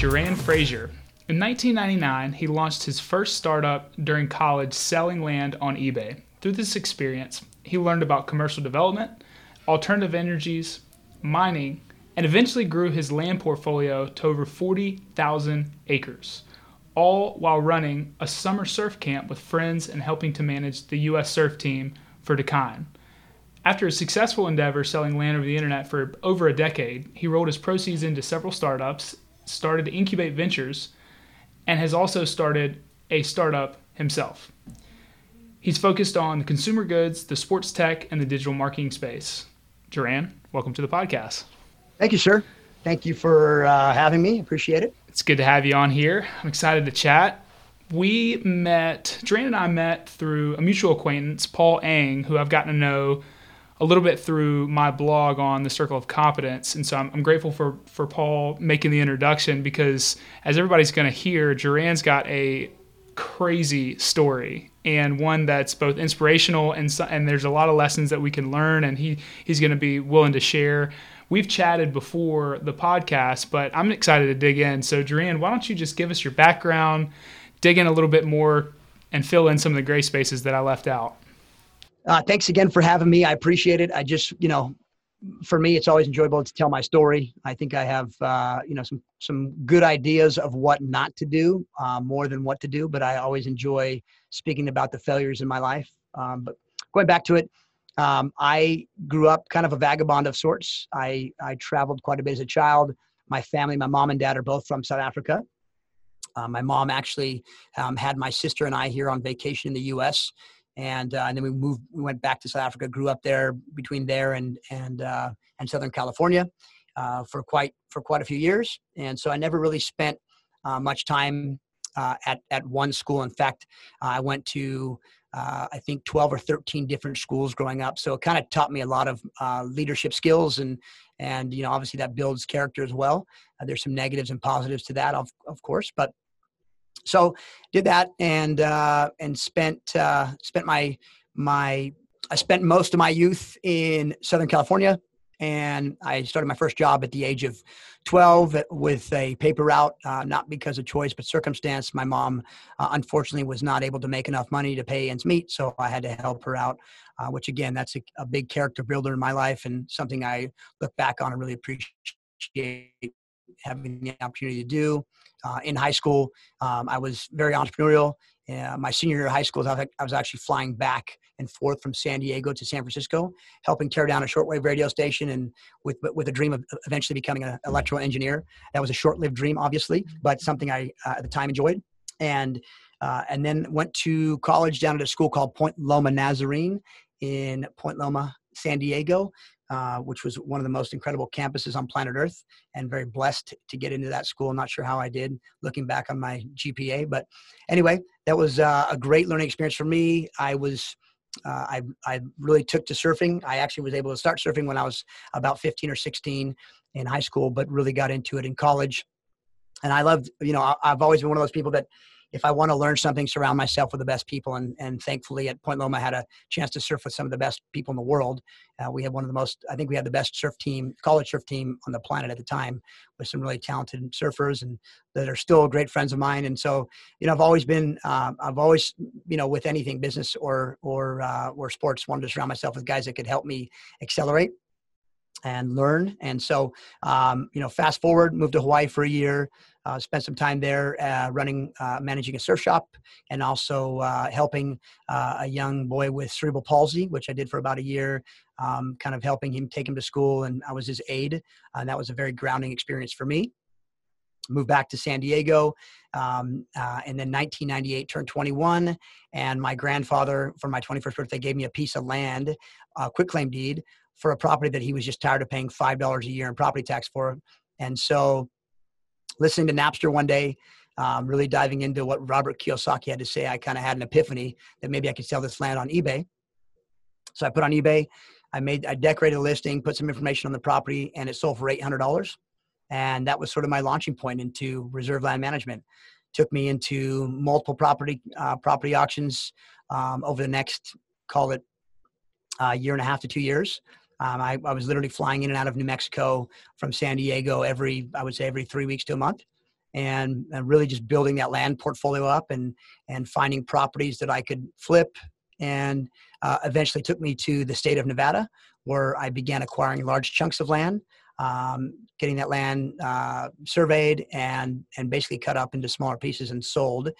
Jeran Fraser. In 1999, he launched his first startup during college selling land on eBay. Through this experience, he learned about commercial development, alternative energies, mining, and eventually grew his land portfolio to over 40,000 acres, all while running a summer surf camp with friends and helping to manage the U.S. surf team for Dakine. After a successful endeavor selling land over the internet for over a decade, he rolled his proceeds into several startups, started to Incubate Ventures, and has also started a startup himself. He's focused on consumer goods, the sports tech, and the digital marketing space. Jeran, welcome to the podcast. Thank you, sir. Thank you for uh, having me. Appreciate it. It's good to have you on here. I'm excited to chat. We met, Jeran and I met through a mutual acquaintance, Paul Ang, who I've gotten to know a little bit through my blog on the Circle of Competence. And so I'm, I'm grateful for, for Paul making the introduction because, as everybody's going to hear, Jeran's got a crazy story and one that's both inspirational and and there's a lot of lessons that we can learn and he he's going to be willing to share. We've chatted before the podcast, but I'm excited to dig in. So, Jeran, why don't you just give us your background, dig in a little bit more, and fill in some of the gray spaces that I left out? Uh, thanks again for having me. I appreciate it. I just, you know, for me, it's always enjoyable to tell my story. I think I have, uh, you know, some some good ideas of what not to do, uh, more than what to do. But I always enjoy speaking about the failures in my life. Um, but going back to it, um, I grew up kind of a vagabond of sorts. I I traveled quite a bit as a child. My family, my mom and dad, are both from South Africa. Uh, my mom actually um, had my sister and I here on vacation in the U.S and uh, and then we moved. We went back to South Africa. Grew up there between there and and uh, and Southern California uh, for quite for quite a few years. And so I never really spent uh, much time uh, at at one school. In fact, I went to uh, I think 12 or 13 different schools growing up. So it kind of taught me a lot of leadership skills and and you know obviously that builds character as well. there's some negatives and positives to that, of of course, but so did that and uh, and spent uh, spent my my I spent most of my youth in Southern California, and I started my first job at the age of 12 with a paper route, uh, not because of choice but circumstance. My mom, uh, unfortunately, was not able to make enough money to pay ends meet, so I had to help her out. Uh, which again, that's a, a, big character builder in my life, and something I look back on and really appreciate having the opportunity to do. Uh, in high school, um, I was very entrepreneurial. Uh, my senior year of high school, I was actually flying back and forth from San Diego to San Francisco, helping tear down a shortwave radio station, and with with a dream of eventually becoming an electrical engineer. That was a short-lived dream, obviously, but something I uh, at the time enjoyed. And uh, and then went to college down at a school called Point Loma Nazarene in Point Loma, San Diego, uh, which was one of the most incredible campuses on planet Earth, and very blessed to get into that school. Not sure how I did looking back on my GPA, but anyway, that was uh, a great learning experience for me. I was. Uh, I, I really took to surfing. I actually was able to start surfing when I was about 15 or 16 in high school, but really got into it in college. And I loved, you know, I've always been one of those people that if I want to learn something, surround myself with the best people. And, and thankfully at Point Loma, I had a chance to surf with some of the best people in the world. Uh, we had one of the most, I think we had the best surf team, college surf team on the planet at the time with some really talented surfers and that are still great friends of mine. And so, you know, I've always been, uh, I've always, you know, with anything business or, or, uh, or sports, wanted to surround myself with guys that could help me accelerate and learn. And so, um, you know, fast forward, moved to Hawaii for a year, uh, spent some time there uh, running, uh, managing a surf shop, and also uh, helping uh, a young boy with cerebral palsy, which I did for about a year, um, kind of helping him take him to school. And I was his aide. And that was a very grounding experience for me. Moved back to San Diego, um, uh, and then 1998 turned 21. And my grandfather, for my 21st birthday, gave me a piece of land, a quitclaim deed for a property that he was just tired of paying five dollars a year in property tax for. And so listening to Napster one day, um, really diving into what Robert Kiyosaki had to say, I kind of had an epiphany that maybe I could sell this land on eBay. So I put on eBay, I made, I decorated a listing, put some information on the property, and it sold for eight hundred dollars. And that was sort of my launching point into reserve land management. Took me into multiple property uh, property auctions um, over the next, call it, a uh, year and a half to two years. Um, I, I, was literally flying in and out of New Mexico from San Diego every, I would say, every three weeks to a month. and, and really just building that land portfolio up and and finding properties that I could flip and uh, eventually took me to the state of Nevada where I began acquiring large chunks of land, um, getting that land uh, surveyed and and basically cut up into smaller pieces and sold,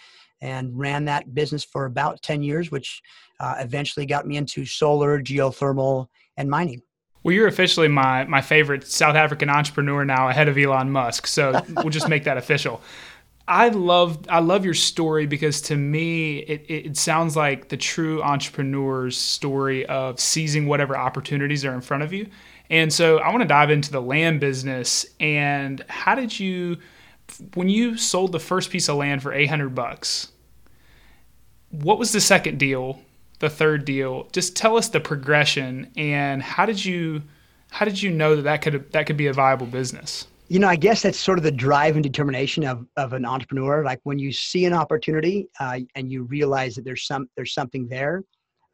and ran that business for about ten years, which uh, eventually got me into solar, geothermal, and mining. Well, you're officially my my favorite South African entrepreneur now, ahead of Elon Musk. So we'll just make that official. I love I love your story because to me it, it sounds like the true entrepreneur's story of seizing whatever opportunities are in front of you. And so I want to dive into the land business and how did you when you sold the first piece of land for 800 bucks what was the second deal the third deal. Just tell us the progression and how did you how did you know that that could that could be a viable business? You know, I guess that's sort of the drive and determination of of an entrepreneur. Like when you see an opportunity uh, and you realize that there's some there's something there,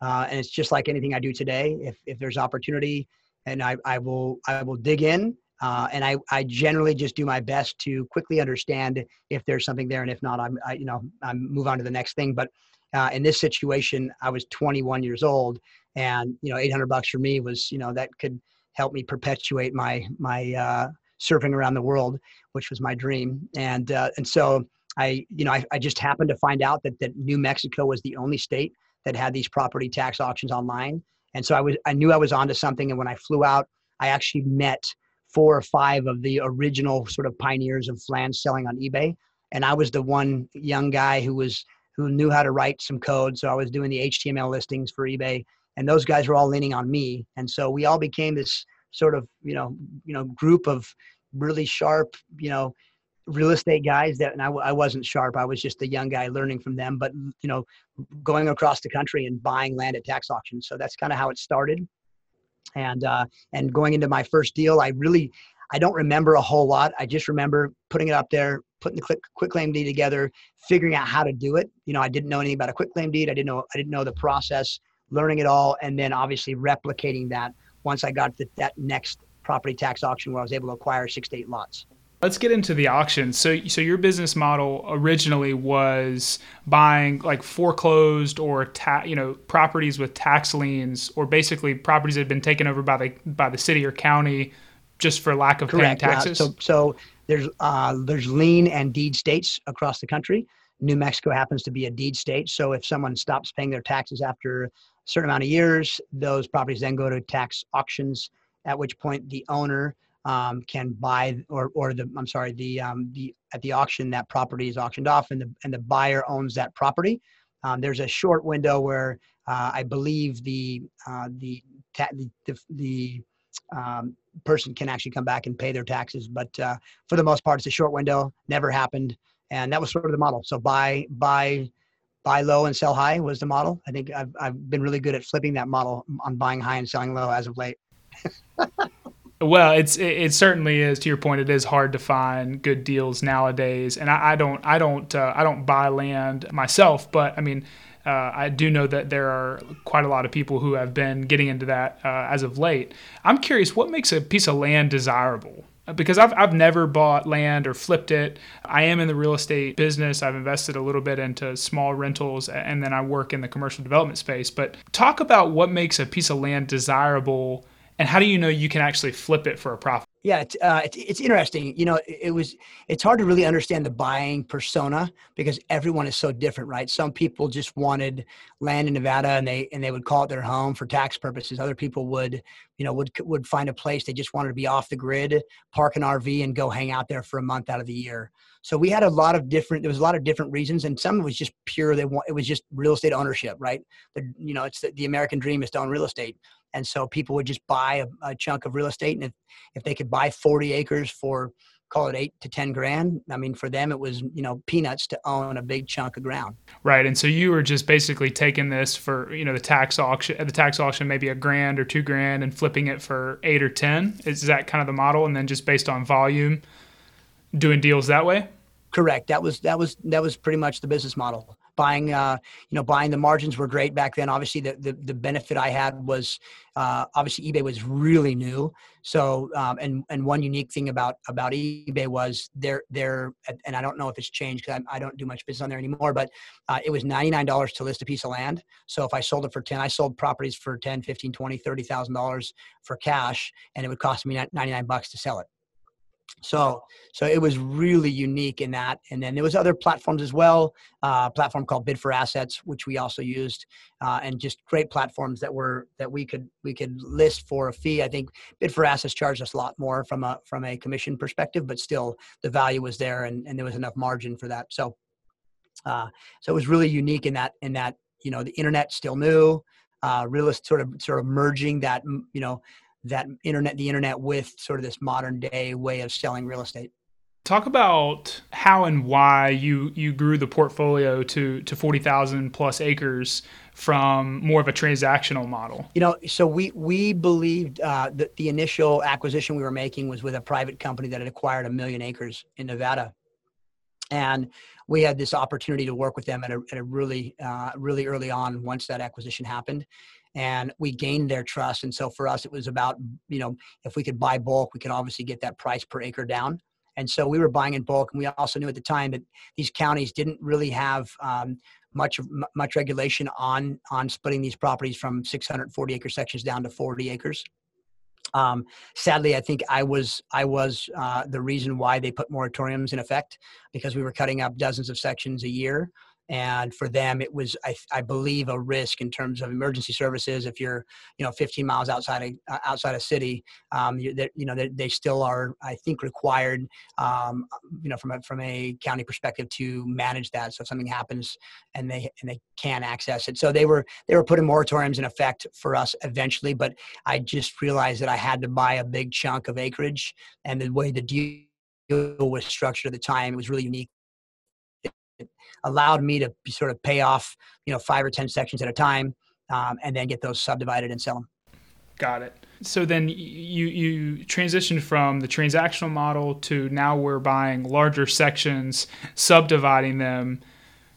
uh, and it's just like anything I do today. If if there's opportunity, and I I will I will dig in. Uh, and I, I generally just do my best to quickly understand if there's something there, and if not, I'm I, you know I move on to the next thing. But uh, in this situation, I was 21 years old, and you know, 800 bucks for me was, you know, that could help me perpetuate my my uh, surfing around the world, which was my dream. And uh, and so I, you know, I, I just happened to find out that that New Mexico was the only state that had these property tax auctions online. And so I was I knew I was onto something. And when I flew out, I actually met four or five of the original sort of pioneers of land selling on eBay. And I was the one young guy who was who knew how to write some code. So I was doing the HTML listings for eBay, and those guys were all leaning on me. And so we all became this sort of you know you know group of really sharp you know real estate guys that and I, I wasn't sharp i was just a young guy learning from them but you know going across the country and buying land at tax auctions so that's kind of how it started and uh, and going into my first deal i really i don't remember a whole lot i just remember putting it up there putting the quick, quick claim deed together, figuring out how to do it. You know, I didn't know anything about a quick claim deed. I didn't know I didn't know the process, learning it all, and then obviously replicating that once I got to that next property tax auction where I was able to acquire six to eight lots. Let's get into the auction. So, so your business model originally was buying like foreclosed or ta- you know properties with tax liens, or basically properties that had been taken over by the by the city or county just for lack of Correct. paying taxes. Uh, so, so there's uh, there's lien and deed states across the country. New Mexico happens to be a deed state, so if someone stops paying their taxes after a certain amount of years, those properties then go to tax auctions. At which point, the owner um, can buy, or or the I'm sorry, the um, the at the auction that property is auctioned off, and the and the buyer owns that property. Um, there's a short window where uh, I believe the uh, the, ta- the the, the um, person can actually come back and pay their taxes. But uh, for the most part, it's a short window. Never happened, and that was sort of the model. So buy buy buy low and sell high was the model. I think I've I've been really good at flipping that model on buying high and selling low as of late. well, it's it, it, certainly is. To your point, it is hard to find good deals nowadays, and I, I don't I don't uh, I don't buy land myself, but I mean uh, I do know that there are quite a lot of people who have been getting into that uh, as of late. I'm curious, what makes a piece of land desirable? Because I've, I've never bought land or flipped it. I am in the real estate business. I've invested a little bit into small rentals and then I work in the commercial development space. But talk about what makes a piece of land desirable and how do you know you can actually flip it for a profit? Yeah, it's, uh, it's, it's interesting. You know, it, it, was it's hard to really understand the buying persona because everyone is so different, right? Some people just wanted land in Nevada and they and they would call it their home for tax purposes. Other people would, you know, would would find a place they just wanted to be off the grid, park an RV, and go hang out there for a month out of the year. So we had a lot of different. There was a lot of different reasons, and some was just pure. They want it was just real estate ownership, right? The, you know, it's the, the American dream is to own real estate and so people would just buy a, a, chunk of real estate and if, if they could buy 40 acres for call it eight to ten grand i mean for them it was you know peanuts to own a big chunk of ground. Right and so you were just basically taking this for you know the tax auction the tax auction maybe a grand or two grand and flipping it for eight or ten? Is that kind of the model and then just based on volume doing deals that way? Correct. That was that was that was pretty much the business model buying uh, you know buying the margins were great back then. Obviously the the, the benefit i had was uh, obviously ebay was really new. So um, and and one unique thing about about ebay was their their and i don't know if it's changed because I, I, don't do much business on there anymore but uh, it was $99 to list a piece of land. So if i sold it for 10 i sold properties for 10 15 20 30 thousand dollars for cash and it would cost me 99 bucks to sell it so so it was really unique in that and then there was other platforms as well uh, platform called bid for assets which we also used uh, and just great platforms that were that we could we could list for a fee. I think bid for assets charged us a lot more from a from a commission perspective but still the value was there and, and there was enough margin for that. So uh, so it was really unique in that in that you know the internet still new uh, realist sort of sort of merging that you know that internet, the internet with sort of this modern day way of selling real estate. Talk about how and why you you grew the portfolio to to forty thousand plus acres from more of a transactional model. You know, so we we believed uh, that the initial acquisition we were making was with a private company that had acquired a million acres in Nevada, and we had this opportunity to work with them at a, at a really uh, really early on once that acquisition happened and we gained their trust. And so for us, it was about, you know, if we could buy bulk, we could obviously get that price per acre down. And so we were buying in bulk, and we also knew at the time that these counties didn't really have um, much much regulation on on splitting these properties from 640 acre sections down to 40 acres. Um, sadly, I think I was I was uh, the reason why they put moratoriums in effect because we were cutting up dozens of sections a year and for them it was I, I, believe a risk in terms of emergency services. If you're you know 15 miles outside of uh, outside a city um, you, you know they, they, still are i think required um, you know from a from a county perspective to manage that. So if something happens and they and they can access it. So they were they were putting moratoriums in effect for us eventually but i just realized that i had to buy a big chunk of acreage and the way the deal was structured at the time it was really unique it allowed me to sort of pay off, you know, five or 10 sections at a time um, and then get those subdivided and sell them. Got it. So then you you transitioned from the transactional model to now we're buying larger sections, subdividing them.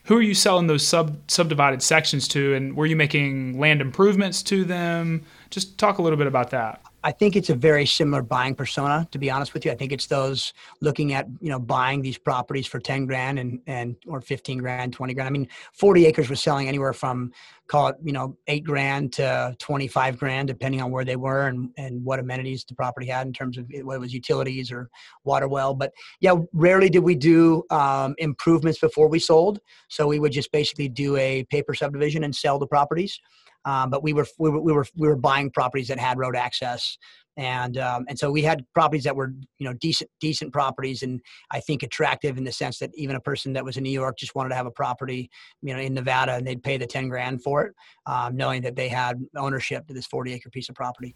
Who are you selling those sub subdivided sections to, and were you making land improvements to them? Just talk a little bit about that. I think it's a very similar buying persona, to be honest with you. I think it's those looking at, you know, buying these properties for 10 grand and, and, or 15 grand, 20 grand. I mean, 40 acres was selling anywhere from call it, you know, eight grand to 25 grand, depending on where they were and, and what amenities the property had in terms of whether it was utilities or water well. But yeah, rarely did we do um, improvements before we sold. So we would just basically do a paper subdivision and sell the properties. Um, but we were, we were we were we were buying properties that had road access, and um, and so we had properties that were you know decent decent properties, and I think attractive in the sense that even a person that was in New York just wanted to have a property, you know, in Nevada, and they'd pay the ten grand for it, um, knowing that they had ownership to this forty acre piece of property.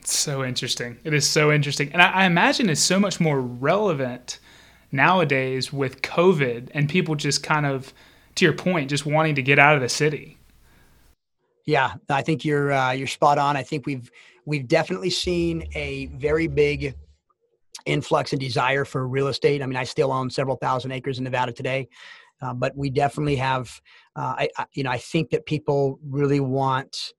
It's so interesting. It is so interesting, and I, I imagine it's so much more relevant nowadays with COVID and people just kind of, to your point, just wanting to get out of the city. Yeah, I think you're uh, you're spot on. I think we've we've definitely seen a very big influx and desire for real estate. I mean, I still own several thousand acres in Nevada today, uh, but we definitely have. Uh, I, I, you know I think that people really want.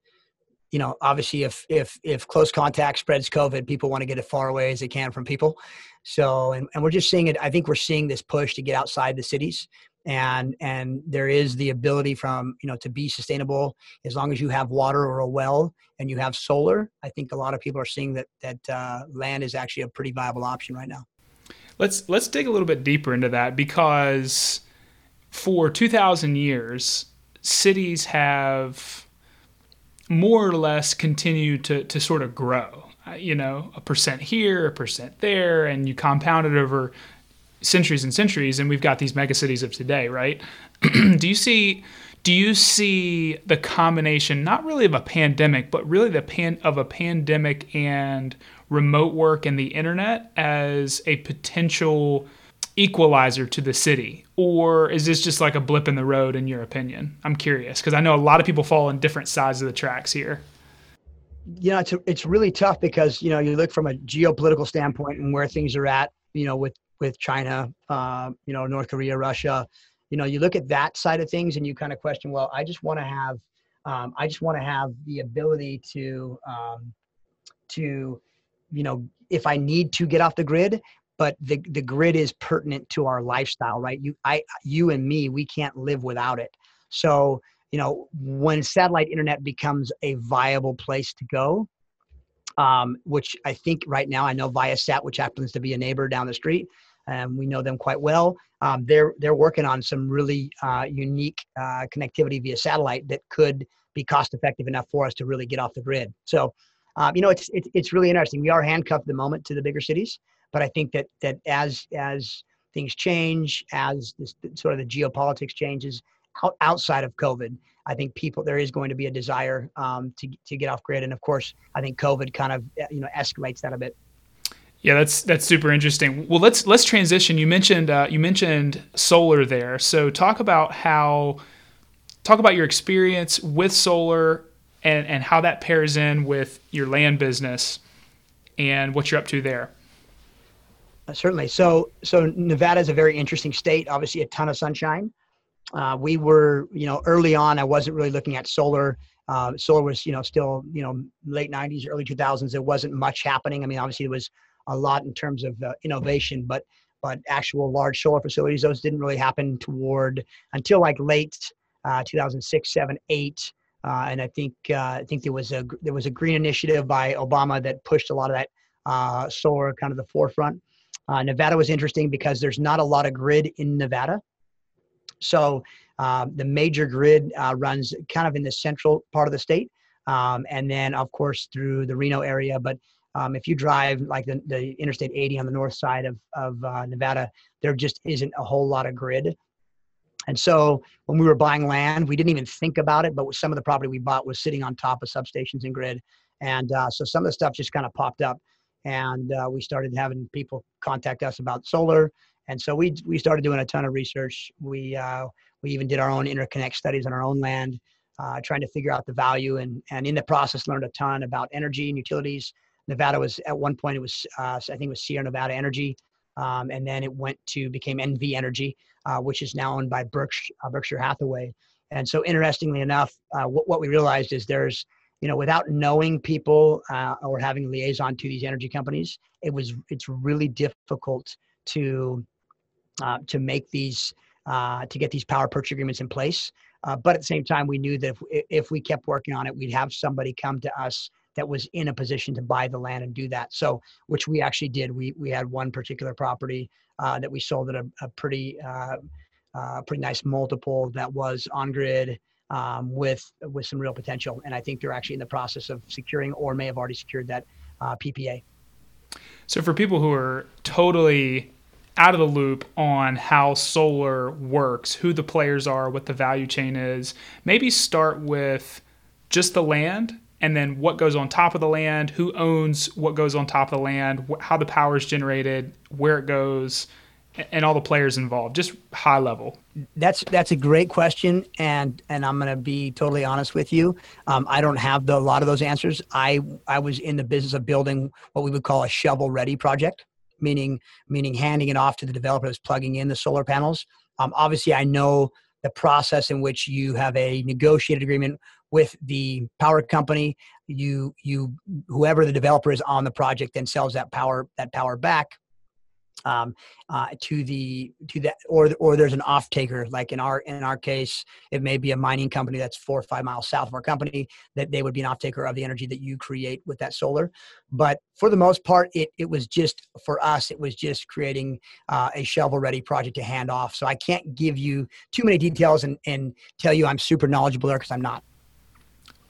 You know, obviously, if if if close contact spreads COVID, people want to get as far away as they can from people. So, and, and we're just seeing it. I think we're seeing this push to get outside the cities and and there is the ability from you know to be sustainable as long as you have water or a well and you have solar. I think a lot of people are seeing that that uh, land is actually a pretty viable option right now. Let's let's dig a little bit deeper into that because for 2000 years cities have more or less continued to to sort of grow. Uh, you know a percent here a percent there and you compound it over centuries and centuries, and we've got these megacities of today, right? do you see? Do you see the combination, not really of a pandemic, but really the pan of a pandemic and remote work and the internet as a potential equalizer to the city or is this just like a blip in the road in your opinion i'm curious because i know a lot of people fall on different sides of the tracks here you know it's, it's really tough because you know you look from a geopolitical standpoint and where things are at you know with with China, uh, you know, North Korea, Russia, you know, you look at that side of things and you kind of question, well, I just want to have, um, I just want to have the ability to, um, to, you know, if I need to get off the grid, but the, the grid is pertinent to our lifestyle, right? You, I, you and me, we can't live without it. So, you know, when satellite internet becomes a viable place to go, um, which I think right now I know Viasat, which happens to be a neighbor down the street, and um, we know them quite well. Um, they're they're working on some really uh, unique uh, connectivity via satellite that could be cost effective enough for us to really get off the grid. So, um, you know, it's, it's it's really interesting. We are handcuffed at the moment to the bigger cities, but I think that that as as things change, as this sort of the geopolitics changes out, outside of COVID, I think people there is going to be a desire um, to to get off grid, and of course, I think COVID kind of you know escalates that a bit. Yeah, that's that's super interesting. Well, let's let's transition. You mentioned uh, you mentioned solar there, so talk about how talk about your experience with solar and and how that pairs in with your land business and what you're up to there. Uh, certainly. So so Nevada is a very interesting state. Obviously, a ton of sunshine. Uh, we were, you know, early on, I wasn't really looking at solar. Uh, solar was, you know, still, you know, late 90s, early 2000s. There wasn't much happening. I mean, obviously, there was a lot in terms of uh, innovation, but but actual large solar facilities, those didn't really happen toward until like late uh, 2006, 7, 8. Uh, and I think uh, I think there was a there was a green initiative by Obama that pushed a lot of that solar kind of the forefront. Nevada was interesting because there's not a lot of grid in Nevada. So um, the major grid uh, runs kind of in the central part of the state, um, and then of course through the Reno area. But um, if you drive like the, the, Interstate 80 on the north side of, of uh, Nevada, there just isn't a whole lot of grid. And so when we were buying land, we didn't even think about it, but some of the property we bought was sitting on top of substations and grid. And uh, so some of the stuff just kind of popped up. And uh, we started having people contact us about solar. And so we we started doing a ton of research. We uh, we even did our own interconnect studies on our own land, uh, trying to figure out the value, and and in the process learned a ton about energy and utilities. Nevada was at one point it was uh, I think it was Sierra Nevada Energy, um, and then it went to became NV Energy, uh, which is now owned by Berkshire, uh, Berkshire Hathaway. And so interestingly enough, uh, what what we realized is there's you know without knowing people or having liaison to these energy companies, it was it's really difficult to uh, to make these uh, to get these power purchase agreements in place. Uh, but at the same time, we knew that if, if we kept working on it, we'd have somebody come to us that was in a position to buy the land and do that. So, which we actually did. We we had one particular property uh, that we sold at a, a pretty uh, uh, pretty nice multiple that was on grid um, with with some real potential. And I think they're actually in the process of securing or may have already secured that PPA. So, for people who are totally out of the loop on how solar works, who the players are, what the value chain is. Maybe start with just the land and then what goes on top of the land, who owns what goes on top of the land, how the power is generated, where it goes, and all the players involved. Just high level. That's that's a great question, and and I'm to be totally honest with you. Um, I don't have the, a lot of those answers. I I was in the business of building what we would call a shovel ready project meaning meaning handing it off to the developer that's plugging in the solar panels. Um, obviously, I know the process in which you have a negotiated agreement with the power company. You you whoever the developer is on the project then sells that power that power back um, uh, to the to that or or there's an off taker like in our in our case it may be a mining company that's four or five miles south of our company that they would be an off taker of the energy that you create with that solar. But for the most part it, it was just for us it was just creating uh, a shovel ready project to hand off. So i can't give you too many details and, and tell you i'm super knowledgeable there because i'm not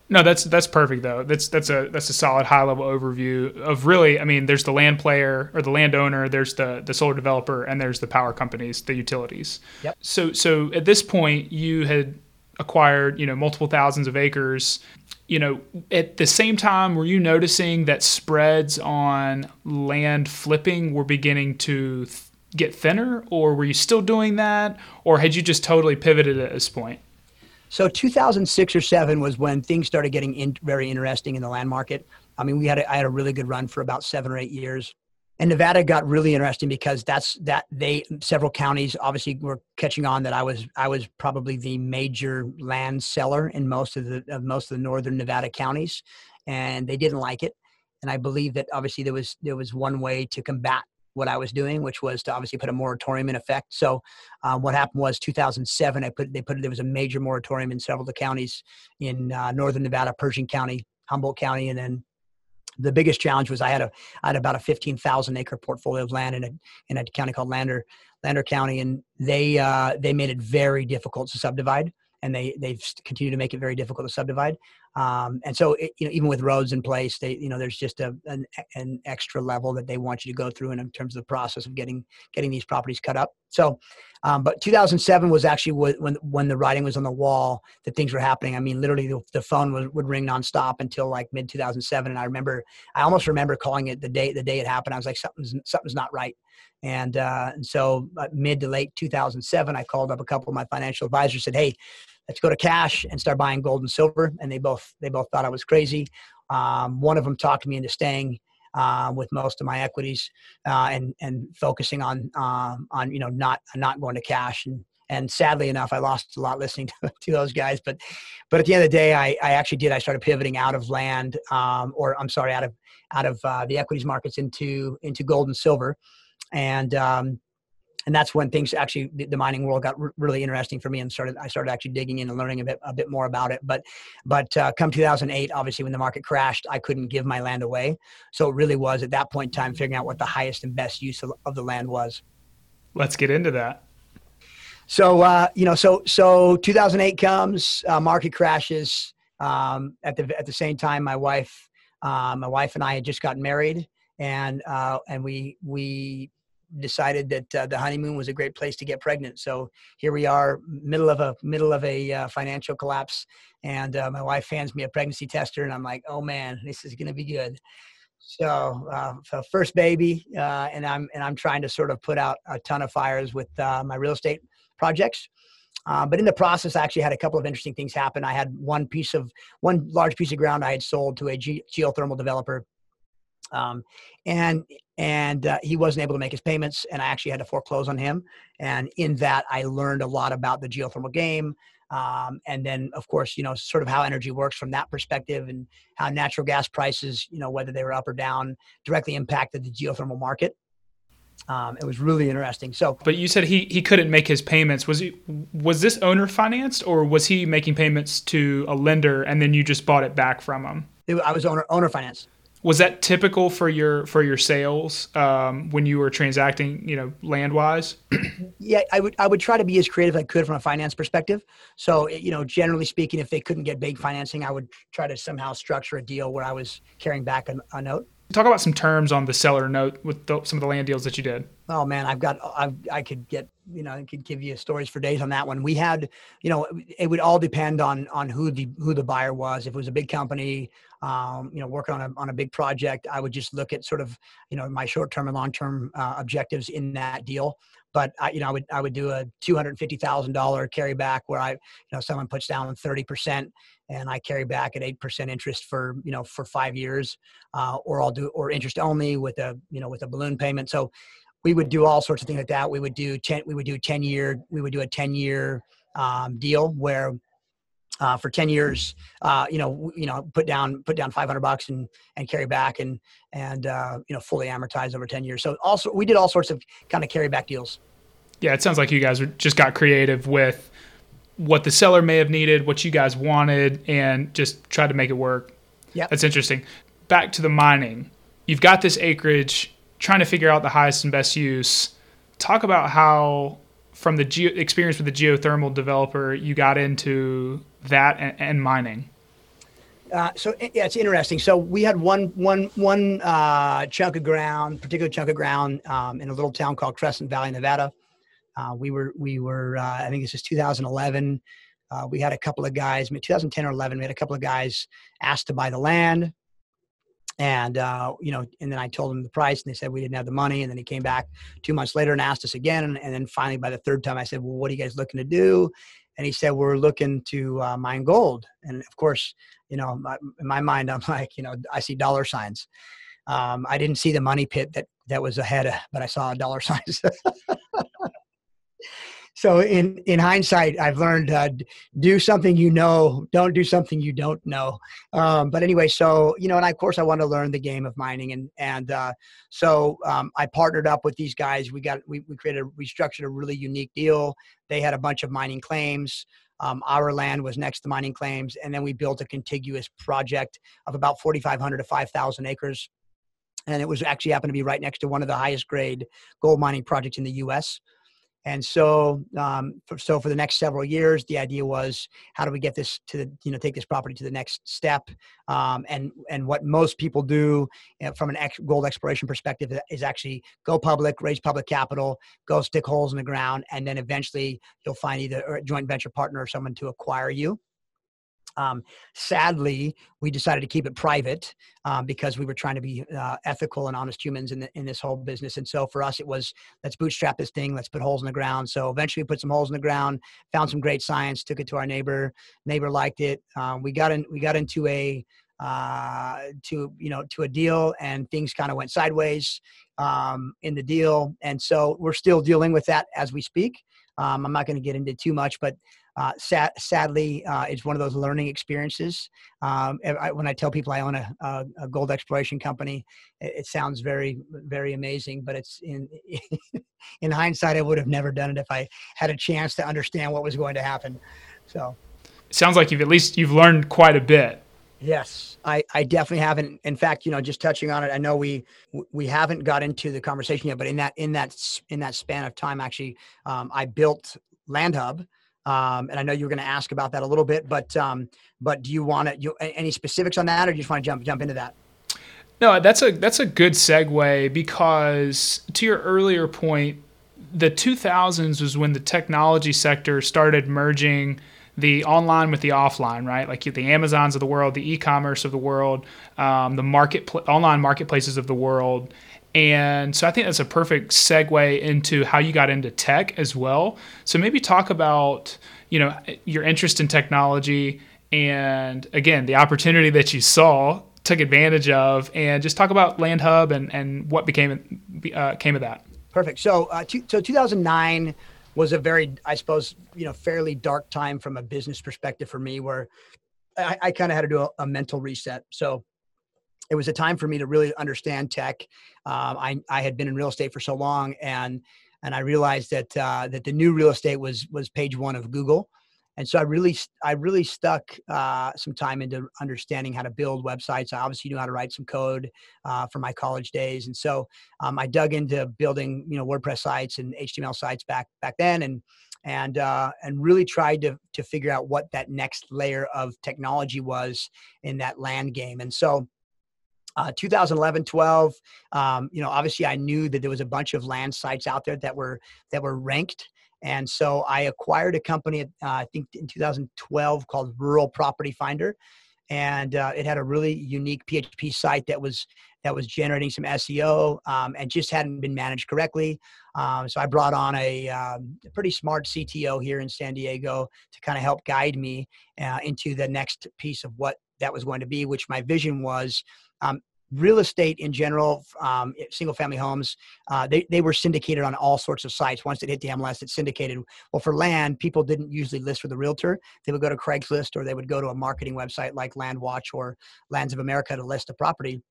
no, that's that's perfect though. That's that's a that's a solid high level overview of really. I mean, there's the land player or the landowner, there's the the solar developer, and there's the power companies, the utilities. Yep. So so at this point, you had acquired you know multiple thousands of acres. You know, at the same time, were you noticing that spreads on land flipping were beginning to th- get thinner, or were you still doing that, or had you just totally pivoted at this point? So 2006 or seven was when things started getting in, very interesting in the land market. I mean, we had a, I had a really good run for about seven or eight years. and Nevada got really interesting because that's that they several counties obviously were catching on that I was I was probably the major land seller in most of the of most of the northern Nevada counties, and they didn't like it. And I believe that obviously there was there was one way to combat what I was doing, which was to obviously put a moratorium in effect. So, um, what happened was 2007. I put they put there was a major moratorium in several of the counties in uh, northern Nevada, Pershing County, Humboldt County, and then the biggest challenge was I had a I had about a 15,000 acre portfolio of land in a in a county called Lander Lander County, and they uh, they made it very difficult to subdivide, and they they've continued to make it very difficult to subdivide. Um, and so, it, you know, even with roads in place, they, you know, there's just a, an, an extra level that they want you to go through in, in terms of the process of getting, getting these properties cut up. So, um, but 2007 was actually when, when the writing was on the wall that things were happening. I mean, literally the, the phone was, would ring nonstop until like mid 2007. And I remember, I almost remember calling it the day, the day it happened. I was like, something's, something's not right. And, uh, and so uh, mid to late 2007, I called up a couple of my financial advisors, said, Hey, let's go to cash and start buying gold and silver. And they both they both thought I was crazy. Um, one of them talked me into staying uh, with most of my equities uh, and and focusing on um, on you know not not going to cash and and sadly enough I lost a lot listening to, to those guys but but at the end of the day I, I actually did I started pivoting out of land um, or I'm sorry out of out of uh, the equities markets into into gold and silver and um, and that's when things actually the, mining world got r- really interesting for me and started i started actually digging in and learning a bit a bit more about it. But but uh, come 2008 obviously when the market crashed i couldn't give my land away. So it really was at that point in time figuring out what the highest and best use of, of the land was. Let's get into that. So uh, you know so so 2008 comes uh, market crashes um, at the at the same time my wife uh, my wife and i had just gotten married. And uh, and we we decided that uh, the honeymoon was a great place to get pregnant. So here we are, middle of a middle of a uh, financial collapse, and uh, my wife hands me a pregnancy tester, and I'm like, oh man, this is going to be good. So, uh, so first baby, uh, and I'm and I'm trying to sort of put out a ton of fires with uh, my real estate projects. but in the process, I actually had a couple of interesting things happen. I had one piece of one large piece of ground I had sold to a ge- geothermal developer um, and and uh, he wasn't able to make his payments and i actually had to foreclose on him. And in that i learned a lot about the geothermal game um, and then of course you know sort of how energy works from that perspective and how natural gas prices you know whether they were up or down directly impacted the geothermal market. Um, it was really interesting. So but you said he he couldn't make his payments. Was he was this owner financed or was he making payments to a lender and then you just bought it back from him? I was owner owner financed was that typical for your for your sales um, when you were transacting you know land wise yeah i would i would try to be as creative as i could from a finance perspective. So you know generally speaking if they couldn't get big financing i would try to somehow structure a deal where i was carrying back a, a note talk about some terms on the seller note with the, some of the land deals that you did. Oh man i've got I've, i could get you know i could give you stories for days on that one. We had you know it would all depend on on who the who the buyer was. If it was a big company um, you know working on a, on a big project i would just look at sort of you know my short term and long term uh, objectives in that deal but I, you know, I would I would do a two hundred fifty thousand dollar carry back where I, you know, someone puts down thirty percent and I carry back at eight percent interest for you know for five years, uh, or I'll do or interest only with a you know with a balloon payment. So we would do all sorts of things like that. We would do ten. We would do ten year. We would do a ten year um, deal where uh, for 10 years, uh, you know, you know, put down, put down 500 bucks and, and carry back and, and, uh, you know, fully amortize over 10 years. So also we did all sorts of kind of carry back deals. Yeah. It sounds like you guys just got creative with what the seller may have needed, what you guys wanted, and just tried to make it work. Yeah, that's interesting. Back to the mining. You've got this acreage, trying to figure out the highest and best use. Talk about how, from the geo- experience with the geothermal developer, you got into that and, and mining. Uh, so yeah, it's interesting. So we had one one one uh, chunk of ground, particular chunk of ground, um, in a little town called Crescent Valley, Nevada. Uh, we were we were uh, I think this is 2011. Uh, we had a couple of guys, I mean, 2010 or 11. We had a couple of guys asked to buy the land, and uh, you know, and then I told them the price, and they said we didn't have the money. And then he came back two months later and asked us again, and, and then finally by the third time, I said, "Well, what are you guys looking to do?" And he said, "We're looking to uh, mine gold." And of course, you know, in my mind, I'm like, you know, I see dollar signs. um, I didn't see the money pit that that was ahead, of, but I saw dollar signs. So in in hindsight, I've learned uh, do something you know, don't do something you don't know. Um, but anyway, so you know, and I, of course, I want to learn the game of mining, and and uh, so um, I partnered up with these guys. We got we we created we structured a really unique deal. They had a bunch of mining claims. Um, our land was next to mining claims, and then we built a contiguous project of about 4,500 to 5,000 acres and it was actually happened to be right next to one of the highest grade gold mining projects in the U.S. And so, um, for, so for the next several years, the idea was how do we get this to you know, take this property to the next step? Um, and and what most people do you know, from an ex- gold exploration perspective is actually go public, raise public capital, go stick holes in the ground, and then eventually you'll find either a joint venture partner or someone to acquire you. Um, sadly, we decided to keep it private um, because we were trying to be uh, ethical and honest humans in, the, in this whole business. And so for us, it was let's bootstrap this thing, let's put holes in the ground. So eventually, we put some holes in the ground, found some great science, took it to our neighbor. Neighbor liked it. Um, we got in. We got into a uh, to you know to a deal, and things kind of went sideways um, in the deal. And so we're still dealing with that as we speak. Um, I'm not going to get into too much, but uh, sad, sadly, uh, it's one of those learning experiences. Um, I, when I tell people I own a, a, a gold exploration company, it, it, sounds very, very amazing. But it's in in hindsight, I would have never done it if I had a chance to understand what was going to happen. So, sounds like you've at least you've learned quite a bit. Yes, I, I definitely haven't. In fact, you know, just touching on it, I know we we haven't got into the conversation yet, but in that in that in that span of time, actually, um, I built LandHub um, and I know you were going to ask about that a little bit, but um, but do you want to any specifics on that, or do you just want to jump jump into that? No, that's a that's a good segue because to your earlier point, the 2000s was when the technology sector started merging the online with the offline, right? Like the Amazons of the world, the e-commerce of the world, um, the market online marketplaces of the world, and so I think that's a perfect segue into how you got into tech as well. So maybe talk about, you know, your interest in technology and again, the opportunity that you saw, took advantage of, and just talk about LandHub and, and what became uh, came of that. Perfect. So, uh, two, so 2009 was a very, I suppose, you know, fairly dark time from a business perspective for me, where I, I kind of had to do a, a mental reset. So, it was a time for me to really understand tech. Um, I, I had been in real estate for so long, and and I realized that uh, that the new real estate was was page one of Google, and so I really I really stuck uh, some time into understanding how to build websites. I obviously knew how to write some code uh, from my college days, and so um, I dug into building you know WordPress sites and HTML sites back back then, and and uh, and really tried to to figure out what that next layer of technology was in that land game, and so uh, 2011 12 um, you know obviously i knew that there was a bunch of land sites out there that were that were ranked and so i acquired a company uh, i think in 2012 called rural property finder. And uh, it had a really unique php site that was that was generating some seo um, and just hadn't been managed correctly. Um, so i brought on a, um, a, pretty smart cto here in san diego to kind of help guide me uh, into the next piece of what that was going to be which my vision was um, real estate in general, um, single family homes, uh, they, they were syndicated on all sorts of sites. Once it hit the MLS, it's syndicated. Well, for land, people didn't usually list with a realtor. They would go to Craigslist or they would go to a marketing website like LandWatch or Lands of America to list a property.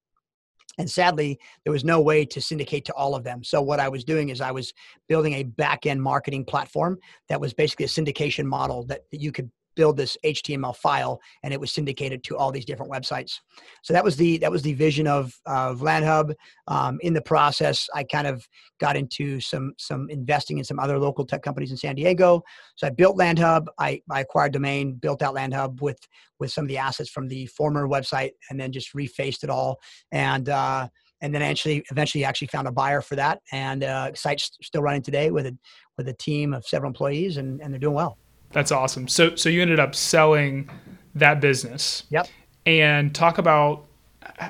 And sadly, there was no way to syndicate to all of them. So what I was doing is I was building a back-end marketing platform that was basically a syndication model that you could build this HTML file, and it was syndicated to all these different websites. So that was the that was the vision of of LandHub. Um, in the process, I kind of got into some some investing in some other local tech companies in San Diego. So I built LandHub. I, I acquired domain, built out LandHub with with some of the assets from the former website, and then just refaced it all. And uh, and then actually eventually actually found a buyer for that, and uh, site's still running today with a with a team of several employees, and, and they're doing well. That's awesome. So so you ended up selling that business. Yep. And talk about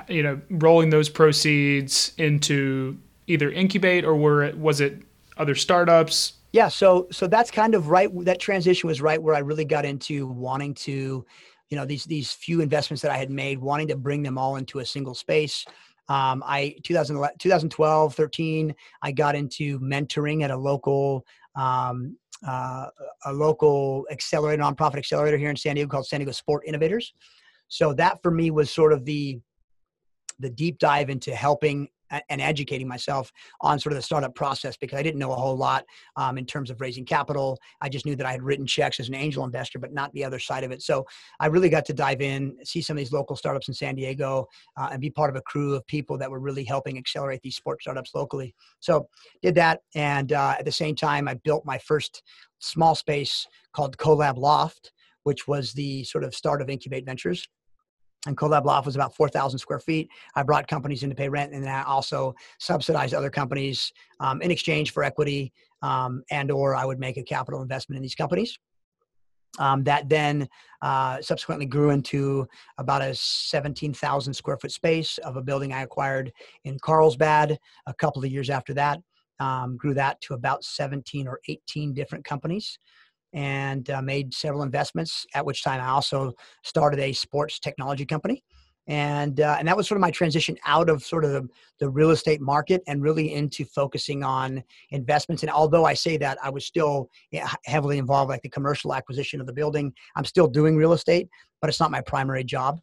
you know rolling those proceeds into either incubate or were it was it other startups? Yeah, so so that's kind of right that transition was right where I really got into wanting to you know these these few investments that I had made wanting to bring them all into a single space Um, I 2012, 13, I got into mentoring at a local um, uh, a local accelerator, nonprofit accelerator here in San Diego called San Diego Sport Innovators. So that for me was sort of the the deep dive into helping and educating myself on sort of the startup process because I didn't know a whole lot um, in terms of raising capital. I just knew that I had written checks as an angel investor, but not the other side of it. So I really got to dive in, see some of these local startups in San Diego, uh, and be part of a crew of people that were really helping accelerate these sports startups locally. So did that, and uh, at the same time, I built my first small space called Collab Loft, which was the sort of start of Incubate Ventures and Collab Loft was about 4,000 square feet. I brought companies in to pay rent, and then I also subsidized other companies um, in exchange for equity, um, and or I would make a capital investment in these companies. Um, that then uh, subsequently grew into about a 17,000 square foot space of a building I acquired in Carlsbad a couple of years after that. Um, grew that to about 17 or 18 different companies and uh, made several investments. At which time I also started a sports technology company, and uh, and that was sort of my transition out of sort of the, the real estate market and really into focusing on investments. And although I say that, I was still heavily involved, like the commercial acquisition of the building. I'm still doing real estate, but it's not my primary job.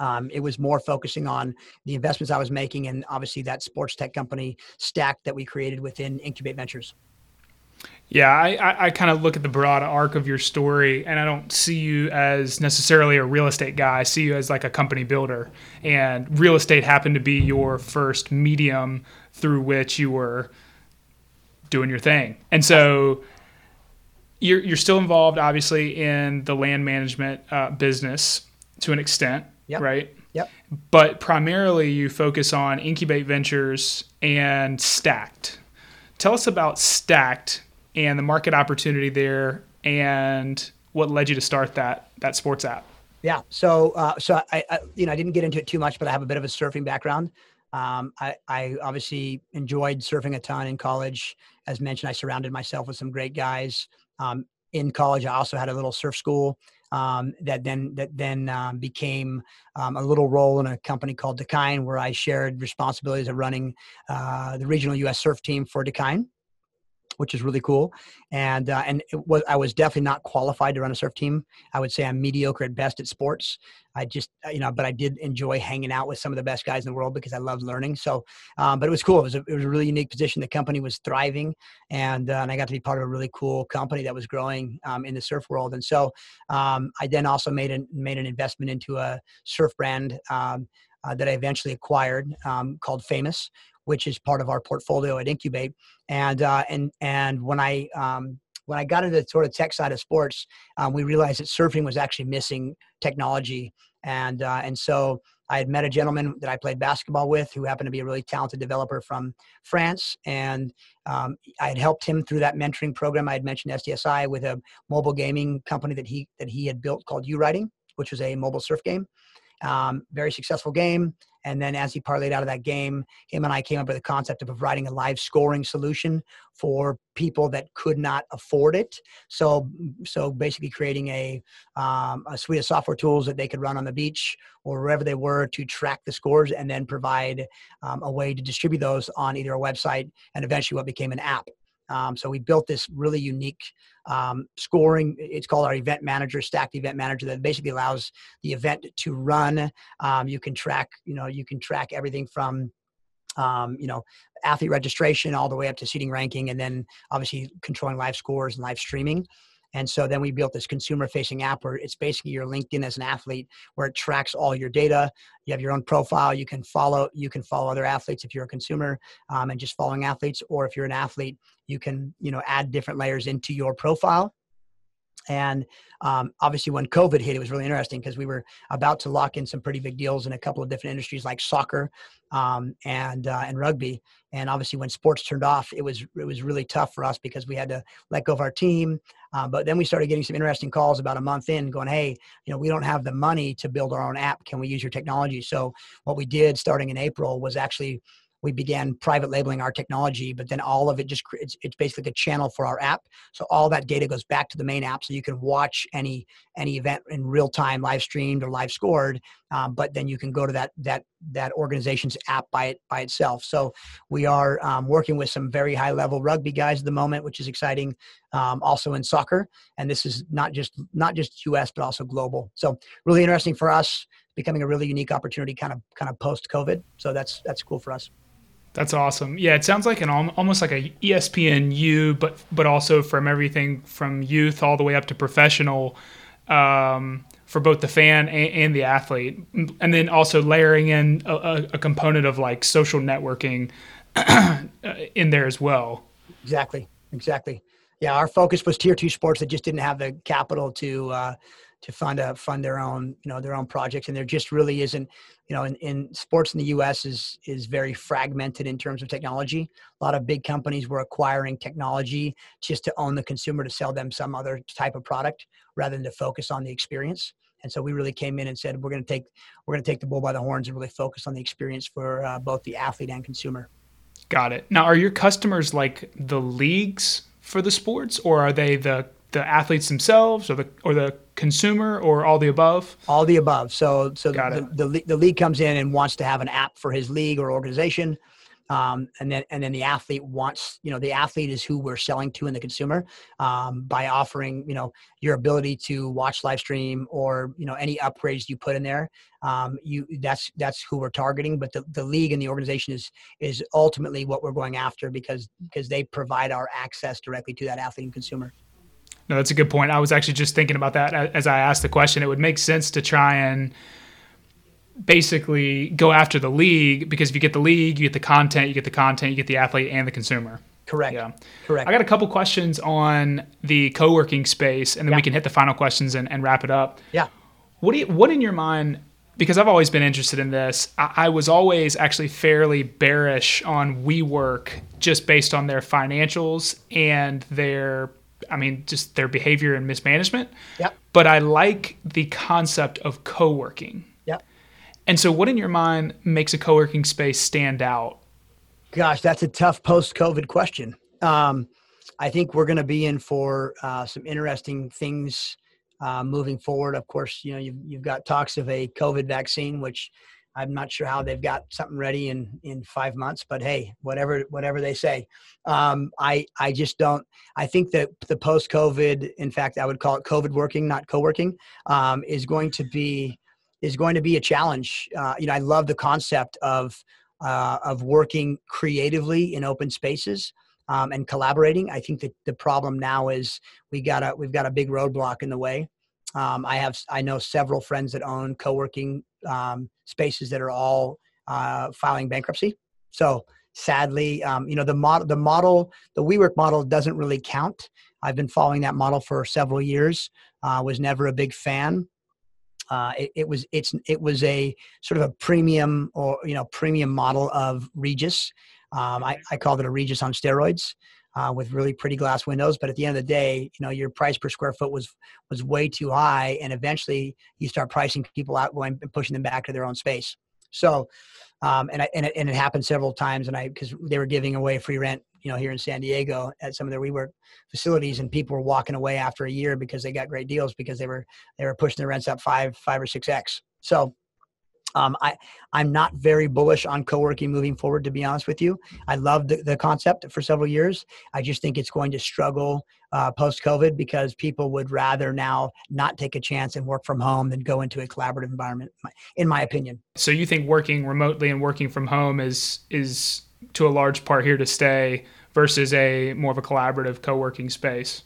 Um, it was more focusing on the investments I was making and obviously that sports tech company stack that we created within Incubate Ventures. Yeah, I, I, I kind of look at the broad arc of your story, and I don't see you as necessarily a real estate guy. I see you as like a company builder, and real estate happened to be your first medium through which you were doing your thing. And so you're you're still involved, obviously, in the land management uh, business to an extent, yep. right? Yep. But primarily, you focus on incubate ventures and stacked. Tell us about stacked and the market opportunity there and what led you to start that that sports app. Yeah. So uh, so I, I, you know i didn't get into it too much but i have a bit of a surfing background. Um, I, I obviously enjoyed surfing a ton in college. As mentioned i surrounded myself with some great guys um, in college. I also had a little surf school um, that then that then um, became um, a little role in a company called Dakine, where I shared responsibilities of running uh, the regional U.S. surf team for Dakine which is really cool. And uh, and was, I was definitely not qualified to run a surf team. I would say I'm mediocre at best at sports. I just uh, you know, but I did enjoy hanging out with some of the best guys in the world because I love learning. So, um, but it was cool. It was a, it was a really unique position. The company was thriving, and uh, and I got to be part of a really cool company that was growing um, in the surf world. And so um, I then also made an made an investment into a surf brand. Uh, that I eventually acquired um, called Famous, which is part of our portfolio at Incubate. And uh, and and when I um, when I got into the sort of tech side of sports, um, we realized that surfing was actually missing technology, and uh, and so I had met a gentleman that I played basketball with who happened to be a really talented developer from France, and um, I had helped him through that mentoring program. I had mentioned SDSI with a mobile gaming company that he that he had built called U Riding, which was a mobile surf game. Um, very successful game. And then as he parlayed out of that game, him and I came up with the concept of providing a live scoring solution for people that could not afford it. So, so basically creating a, um, a suite of software tools that they could run on the beach or wherever they were to track the scores and then provide um, a way to distribute those on either a website and eventually what became an app. Um, so we built this really unique um, scoring. It's called our event manager, stacked event manager, that basically allows the event to run. Um, you can track, you know, you can track everything from um, you know, athlete registration all the way up to seeding ranking, and then obviously controlling live scores and live streaming. And so then we built this consumer facing app where it's basically your LinkedIn as an athlete where it tracks all your data. You have your own profile. You can follow, you can follow other athletes if you're a consumer um, and just following athletes, or if you're an athlete, you can, you know, add different layers into your profile and um, obviously, when COVID hit, it was really interesting because we were about to lock in some pretty big deals in a couple of different industries like soccer um, and uh, and rugby. And obviously, when sports turned off, it was it was really tough for us because we had to let go of our team. Um, but then we started getting some interesting calls about a month in, going, "Hey, you know, we don't have the money to build our own app. Can we use your technology?" So what we did starting in April was actually we began private labeling our technology, but then all of it just it's, it's basically a channel for our app. So all that data goes back to the main app, so you can watch any any event in real time, live streamed or live scored. Um, but then you can go to that that that organization's app by it by itself. So we are um, working with some very high level rugby guys at the moment, which is exciting. Um, also in soccer, and this is not just not just U.S. but also global. So really interesting for us, becoming a really unique opportunity, kind of kind of post COVID. So that's that's cool for us. That's awesome. Yeah, it sounds like an almost like a ESPN U, but but also from everything from youth all the way up to professional. Um, for both the fan and, and, the athlete, and then also layering in a, a component of like social networking in there as well. Exactly, exactly. Yeah, our focus was tier two sports that just didn't have the capital to uh, to fund a fund their own you know their own projects, and there just really isn't you know in, in sports in the U.S. is is very fragmented in terms of technology. A lot of big companies were acquiring technology just to own the consumer to sell them some other type of product rather than to focus on the experience. And so we really came in and said we're going to take we're going to take the bull by the horns and really focus on the experience for uh, both the athlete and consumer. Got it. Now, are your customers like the leagues for the sports, or are they the the athletes themselves, or the or the consumer, or all the above? All the above. So so the, the, the, league comes in and wants to have an app for his league or organization um, and then and then the athlete wants you know the athlete is who we're selling to in the consumer um, by offering you know your ability to watch live stream or you know any upgrades you put in there um, you that's that's who we're targeting but the, the league and the organization is is ultimately what we're going after because because they provide our access directly to that athlete and consumer no that's a good point i was actually just thinking about that as i asked the question it would make sense to try and basically go after the league because if you get the league, you get the content, you get the content, you get the athlete and the consumer. Correct. Yeah. Correct. I got a couple questions on the co-working space, and then yeah. we can hit the final questions and, and wrap it up. Yeah. What do you, what in your mind? Because I've always been interested in this. I, I was always actually fairly bearish on WeWork just based on their financials and their, I mean, just their behavior and mismanagement. Yeah. But I like the concept of co-working and so, what in your mind makes a co working space stand out? Gosh, that's a tough post COVID question. Um, I think we're going to be in for uh, some interesting things uh, moving forward. Of course, you know, you've, you've got talks of a COVID vaccine, which I'm not sure how they've got something ready in in five months, but hey, whatever whatever they say, um, I I just don't. I think that the post COVID, in fact, I would call it COVID working, not co working, um, is going to be is going to be a challenge. Uh, you know, I love the concept of uh, of working creatively in open spaces um, and collaborating. I think that the problem now is we got a we've got a big roadblock in the way. Um, I have I know several friends that own co-working um, spaces that are all uh, filing bankruptcy. So sadly, um, you know the model the model the WeWork model doesn't really count. I've been following that model for several years. Uh, was never a big fan. Uh, it, it, was it's it was a sort of a premium or you know premium model of Regus. Um, I, I called it a Regus on steroids. Uh, with really pretty glass windows. But at the end of the day, you know, your price per square foot was was way too high, and eventually you start pricing people out, going and pushing them back to their own space. So, um, and I, and it, and it happened several times, and I because they were giving away free rent you know, here in San Diego at some of their WeWork facilities, and people were walking away after a year because they got great deals because they were they were pushing the rents up five five or six x. So um, I I'm not very bullish on co-working moving forward. To be honest with you, I loved the, the concept for several years. I just think it's going to struggle uh, post COVID because people would rather now not take a chance and work from home than go into a collaborative environment. In my opinion. So you think working remotely and working from home is is to a large part here to stay versus a more of a collaborative co-working space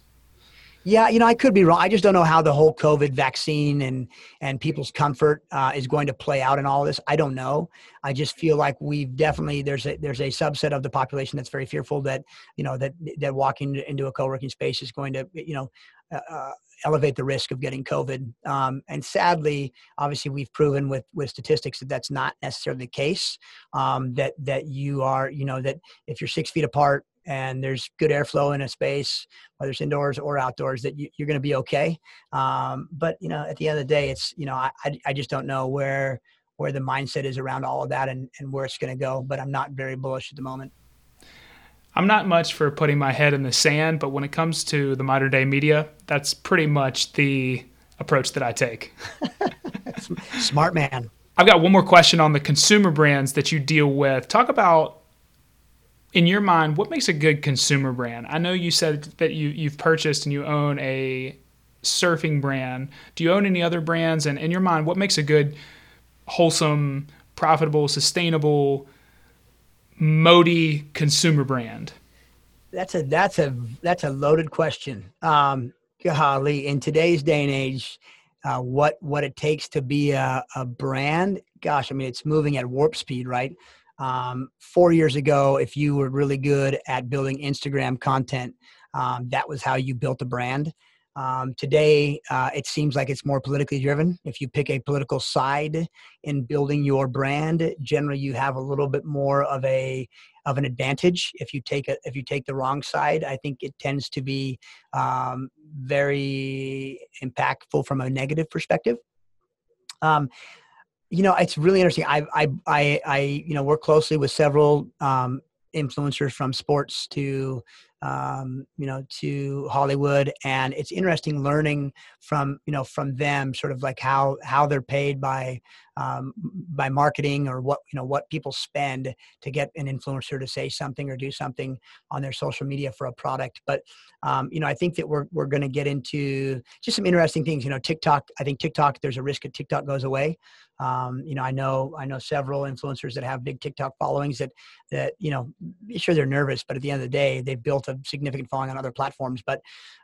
yeah, you know, I could be wrong. I just don't know how the whole COVID vaccine and and people's comfort uh, is going to play out in all this. I don't know. I just feel like we've definitely there's a there's a subset of the population that's very fearful that you know that that walking into a co-working space is going to you know uh, uh elevate the risk of getting COVID. Um, and sadly, obviously, we've proven with with statistics that that's not necessarily the case. Um, that that you are, you know, that if you're six feet apart and there's good airflow in a space, whether it's indoors or outdoors, that you, are going to be okay. Um, but you know, at the end of the day, it's you know, I I just don't know where where the mindset is around all of that and, and where it's going to go. But I'm not very bullish at the moment. I'm not much for putting my head in the sand, but when it comes to the modern day media, that's pretty much the approach that I take. Smart man. I've got one more question on the consumer brands that you deal with. Talk about in your mind what makes a good consumer brand. I know you said that you you've purchased and you own a surfing brand. Do you own any other brands? And in your mind, what makes a good, wholesome, profitable, sustainable, modi consumer brand? That's a that's a that's a loaded question. Um, golly, in today's day and age, uh, what what it takes to be a, a brand. Gosh, I mean, it's moving at warp speed, right? Um, four years ago, if you were really good at building Instagram content, um, that was how you built a brand. Um, today, uh, it seems like it's more politically driven. If you pick a political side in building your brand, generally you have a little bit more of a of an advantage. If you take a if you take the wrong side, I think it tends to be um, very impactful from a negative perspective. Um, you know, it's really interesting. I I I, I you know work closely with several um, influencers from sports to um, you know to hollywood and it's interesting learning from you know from them sort of like how how they're paid by um, by marketing or what you know what people spend to get an influencer to say something or do something on their social media for a product. But um, you know i think that we're, we're going to get into just some interesting things. You know tiktok i think tiktok there's a risk that tiktok goes away. Um, you know i know i know several influencers that have big tiktok followings that that you know sure they're nervous but at the end of the day they've built a significant following on other platforms. But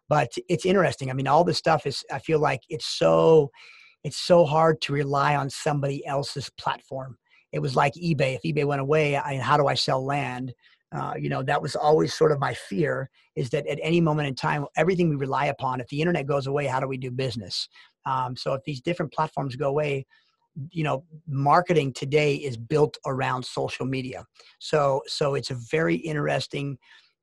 but it's interesting. I mean all this stuff is i feel like it's so it's so hard to rely on somebody else's platform. It was like eBay. If eBay went away, I, how do I sell land? Uh, you know, that was always sort of my fear is that at any moment in time, everything we rely upon, if the internet goes away, how do we do business? Um, so if these different platforms go away, you know, marketing today is built around social media. So, so it's a very interesting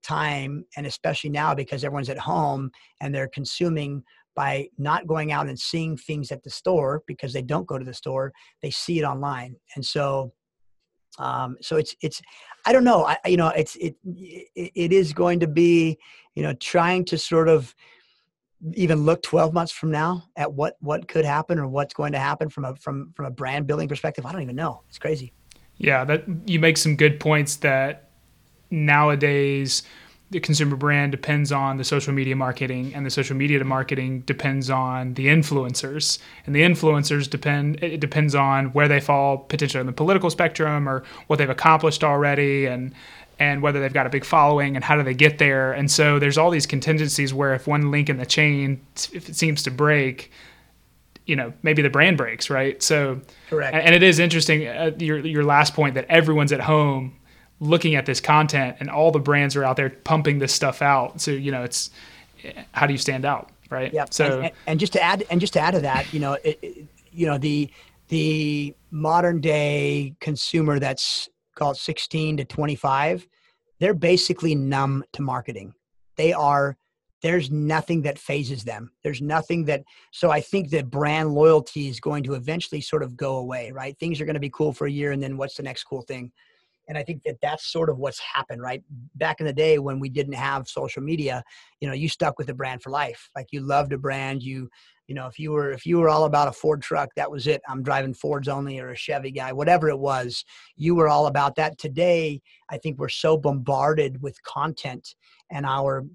time, and especially now because everyone's at home and they're consuming by not going out and seeing things at the store because they don't go to the store they see it online. And so um, so it's it's i don't know i you know it's it it is going to be you know trying to sort of even look 12 months from now at what what could happen or what's going to happen from a from from a brand building perspective. I don't even know. It's crazy. Yeah that you make some good points that nowadays the consumer brand depends on the social media marketing and the social media marketing depends on the influencers. And the influencers depend it depends on where they fall potentially on the political spectrum or what they've accomplished already and and whether they've got a big following and how do they get there. And so there's all these contingencies where if one link in the chain if it seems to break you know maybe the brand breaks right? So correct. and, it is interesting uh, your your last point that everyone's at home looking at this content and all the brands are out there pumping this stuff out. So, you know, it's how do you stand out? Right. Yeah. So, and, and, just to add, and just to add to that, you know, it, it, you know, the, the modern day consumer that's called 16 to 25, they're basically numb to marketing. They are, there's nothing that fazes them. There's nothing that, so I think that brand loyalty is going to eventually sort of go away, right? Things are going to be cool for a year and then what's the next cool thing? And i think that that's sort of what's happened right? Back in the day when we didn't have social media you know you stuck with a brand for life. Like you loved a brand you you know if you were if you were all about a ford truck that was it. I'm driving fords only or a chevy guy whatever it was you were all about that. Today i think we're so bombarded with content and our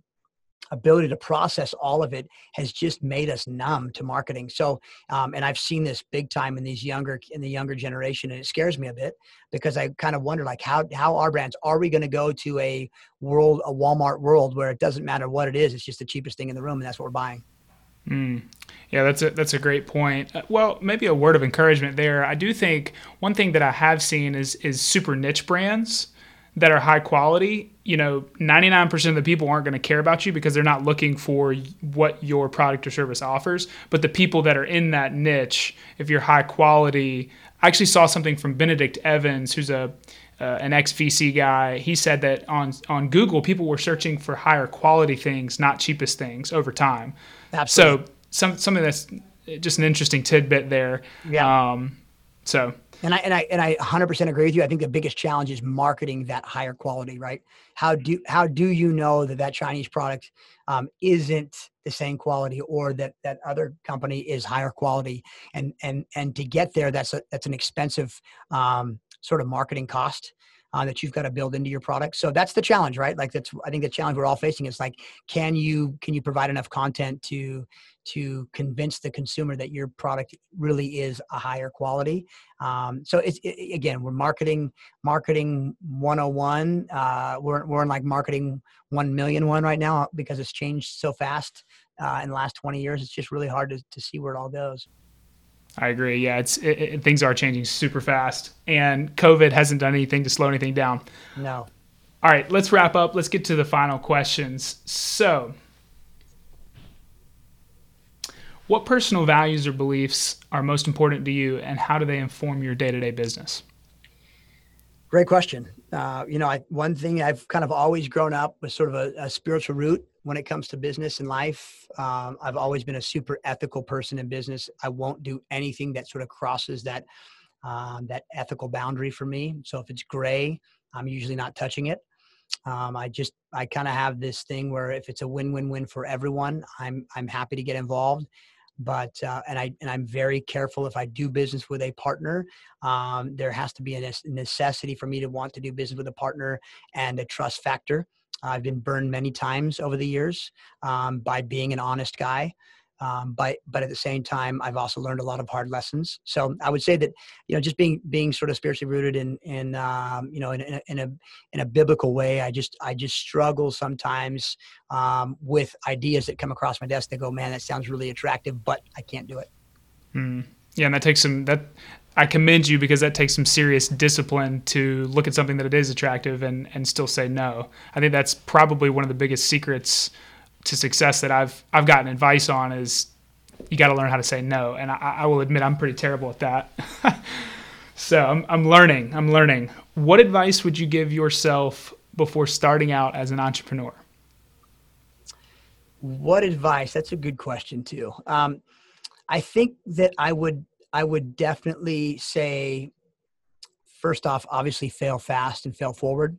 ability to process all of it has just made us numb to marketing. So, um, and I've seen this big time in these younger in the younger generation, and it scares me a bit because I kind of wonder like how how our brands are we going to go to a world a Walmart world where it doesn't matter what it is, it's just the cheapest thing in the room, and that's what we're buying. Mm. Yeah, that's a that's a great point. Uh, well, maybe a word of encouragement there. I do think one thing that I have seen is is super niche brands that are high quality, you know, 99% of the people aren't going to care about you because they're not looking for what your product or service offers. But the people that are in that niche, if you're high quality, I actually saw something from Benedict Evans, who's a uh, an ex VC guy. He said that on on Google, people were searching for higher quality things, not cheapest things, over time. Absolutely. So some something that's just an interesting tidbit there. Yeah. Um, so And I and I and I 100% agree with you. I think the biggest challenge is marketing that higher quality, right? How do how do you know that that Chinese product um, isn't the same quality, or that that other company is higher quality? And and and to get there, that's a that's an expensive um, sort of marketing cost uh, that you've got to build into your product. So that's the challenge, right? Like that's I think the challenge we're all facing is like, can you can you provide enough content to to convince the consumer that your product really is a higher quality? Um, so it's it, again, we're marketing marketing 101. Uh, we're we're in like marketing one million one right now because it's changed so fast uh, in the last 20 years. It's just really hard to, to see where it all goes. I agree. Yeah, it's it, it, things are changing super fast, and COVID hasn't done anything to slow anything down. No. All right, let's wrap up. Let's get to the final questions. So, what personal values or beliefs are most important to you, and how do they inform your day-to-day business? Great question. Uh, you know, I, one thing I've kind of always grown up with sort of a, a spiritual root when it comes to business and life. Um, I've always been a super ethical person in business. I won't do anything that sort of crosses that um, that ethical boundary for me. So if it's gray, I'm usually not touching it. Um, I just I kind of have this thing where if it's a win-win-win for everyone, I'm I'm happy to get involved. But uh, and I and I'm very careful if I do business with a partner. Um, there has to be a necessity for me to want to do business with a partner and a trust factor. I've been burned many times over the years um, by being an honest guy. Um, but but at the same time, I've also learned a lot of hard lessons. So I would say that you know just being being sort of spiritually rooted in in um, you know in, in, a, in a in a biblical way, I just I just struggle sometimes um, with ideas that come across my desk that go, man, that sounds really attractive, but I can't do it. Mm. Yeah, and that takes some that I commend you because that takes some serious discipline to look at something that it is attractive and and still say no. I think that's probably one of the biggest secrets to success that I've I've gotten advice on is you got to learn how to say no, and I, I will admit I'm pretty terrible at that. so I'm I'm learning. I'm learning. What advice would you give yourself before starting out as an entrepreneur? What advice? That's a good question too. Um, I think that I would I would definitely say, first off, obviously fail fast and fail forward.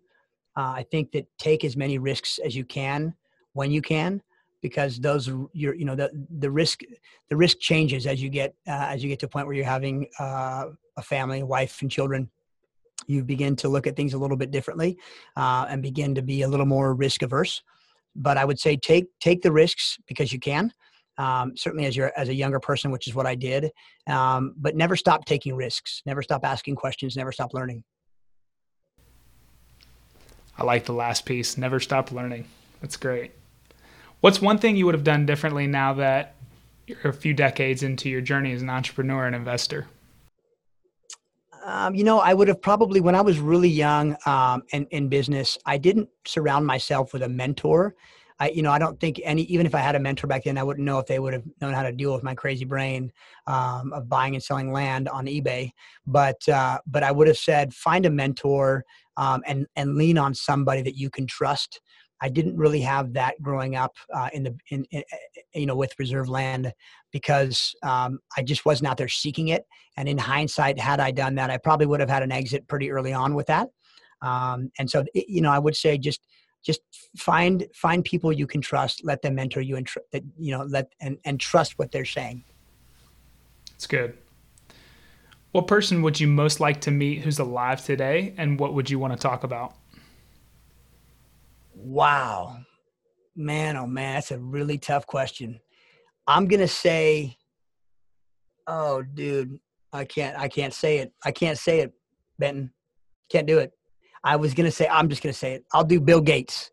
Uh, I think that take as many risks as you can when you can, because those you're you know the the risk the risk changes as you get uh, as you get to a point where you're having uh, a family, a wife, and children. You begin to look at things a little bit differently uh, and begin to be a little more risk averse. But I would say take take the risks because you can um, certainly as you're as a younger person, which is what I did. Um, but never stop taking risks. Never stop asking questions. Never stop learning. I like the last piece. Never stop learning. That's great. What's one thing you would have done differently now that you're a few decades into your journey as an entrepreneur and investor? Um, you know, I would have probably, when I was really young um, and in business, I didn't surround myself with a mentor I, you know, I don't think any, even if I had a mentor back then, I wouldn't know if they would have known how to deal with my crazy brain um, of buying and selling land on eBay. But, uh, but I would have said, find a mentor um, and, and lean on somebody that you can trust. I didn't really have that growing up uh, in the, in, in, you know, with reserve land because um, I just wasn't out there seeking it. And in hindsight, had I done that, I probably would have had an exit pretty early on with that. Um, and so, you know, I would say just just find find people you can trust let them mentor you and tr- that you know let and, and trust what they're saying it's good what person would you most like to meet who's alive today and what would you want to talk about wow man oh man that's a really tough question i'm gonna say oh dude i can't i can't say it i can't say it benton can't do it I was going to say, I'm just going to say it. I'll do Bill Gates.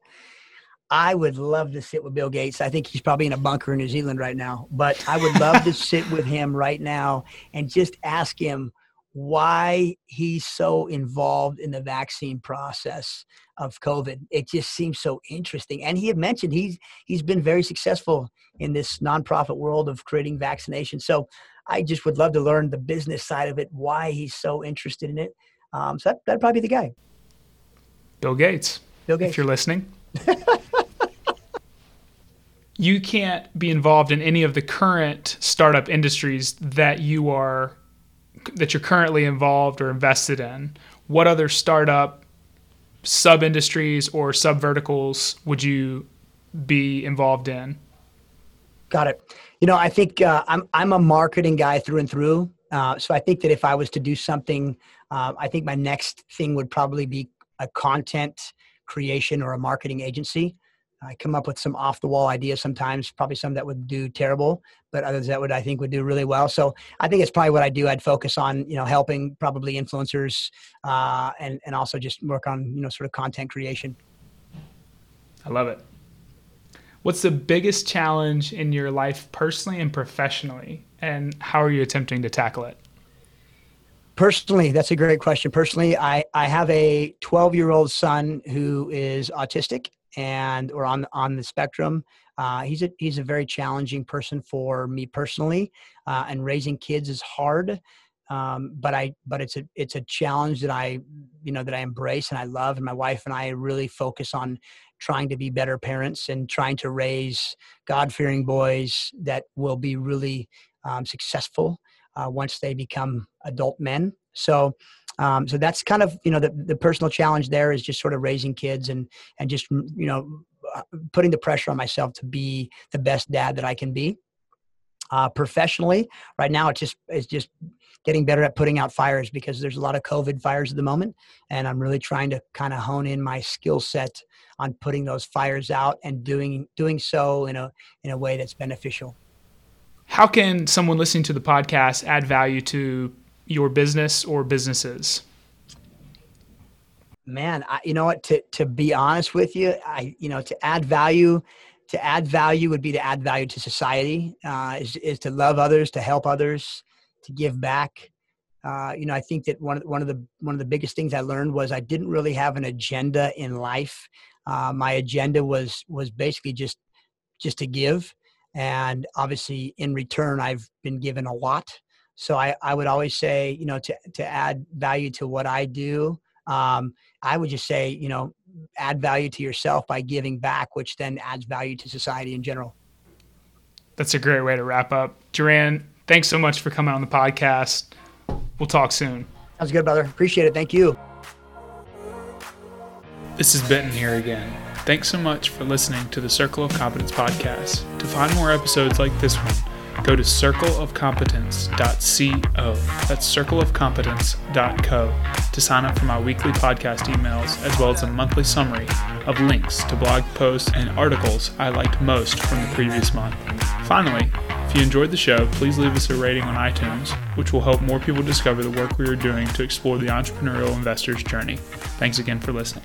I would love to sit with Bill Gates. I think he's probably in a bunker in New Zealand right now, but I would love to sit with him right now and just ask him why he's so involved in the vaccine process of COVID. It just seems so interesting. And he had mentioned he's he's been very successful in this nonprofit world of creating vaccination. So I just would love to learn the business side of it, why he's so interested in it. Um, so that, that'd probably be the guy. Bill Gates. Bill Gates. If you're listening. you can't be involved in any of the current startup industries that you are that you're currently involved or invested in, what other startup sub industries or sub verticals would you be involved in? Got it. You know, I think uh, I'm I'm a marketing guy through and through. Uh, so I think that if I was to do something, uh, I think my next thing would probably be a content creation or a marketing agency. I come up with some off the wall ideas sometimes, probably some that would do terrible, but others that would I think would do really well. So I think it's probably what I do. I'd focus on you know helping probably influencers uh, and and also just work on you know sort of content creation. I love it. What's the biggest challenge in your life personally and professionally, and how are you attempting to tackle it? Personally, that's a great question. Personally, I, I have a 12 year old son who is autistic and or on on the spectrum. Uh, he's a he's a very challenging person for me personally, uh, and raising kids is hard. Um, but I but it's a it's a challenge that I you know that I embrace and I love, and my wife and I really focus on trying to be better parents and trying to raise God fearing boys that will be really um, successful uh, once they become adult men. So um, so that's kind of you know the, the personal challenge there is just sort of raising kids and and just you know uh, putting the pressure on myself to be the best dad that I can be. Uh, professionally, right now it's just it's just getting better at putting out fires because there's a lot of COVID fires at the moment, and I'm really trying to kind of hone in my skill set on putting those fires out and doing doing so in a in a way that's beneficial. How can someone listening to the podcast add value to your business or businesses? Man, I, you know what? To to be honest with you, I you know to add value, to add value would be to add value to society. Uh, is is to love others, to help others, to give back. Uh, you know, I think that one of one of the one of the biggest things I learned was I didn't really have an agenda in life. Uh, my agenda was was basically just just to give, and obviously in return I've been given a lot. So I, I would always say, you know, to, to add value to what I do, um, I would just say, you know, add value to yourself by giving back, which then adds value to society in general. That's a great way to wrap up. Jeran, thanks so much for coming on the podcast. We'll talk soon. Sounds good, brother. Appreciate it. Thank you. This is Benton here again. Thanks so much for listening to the Circle of Competence podcast. To find more episodes like this one, go to circleofcompetence.co. That's circleofcompetence.co to sign up for my weekly podcast emails, as well as a monthly summary of links to blog posts and articles I liked most from the previous month. Finally, if you enjoyed the show, please leave us a rating on iTunes, which will help more people discover the work we are doing to explore the entrepreneurial investor's journey. Thanks again for listening.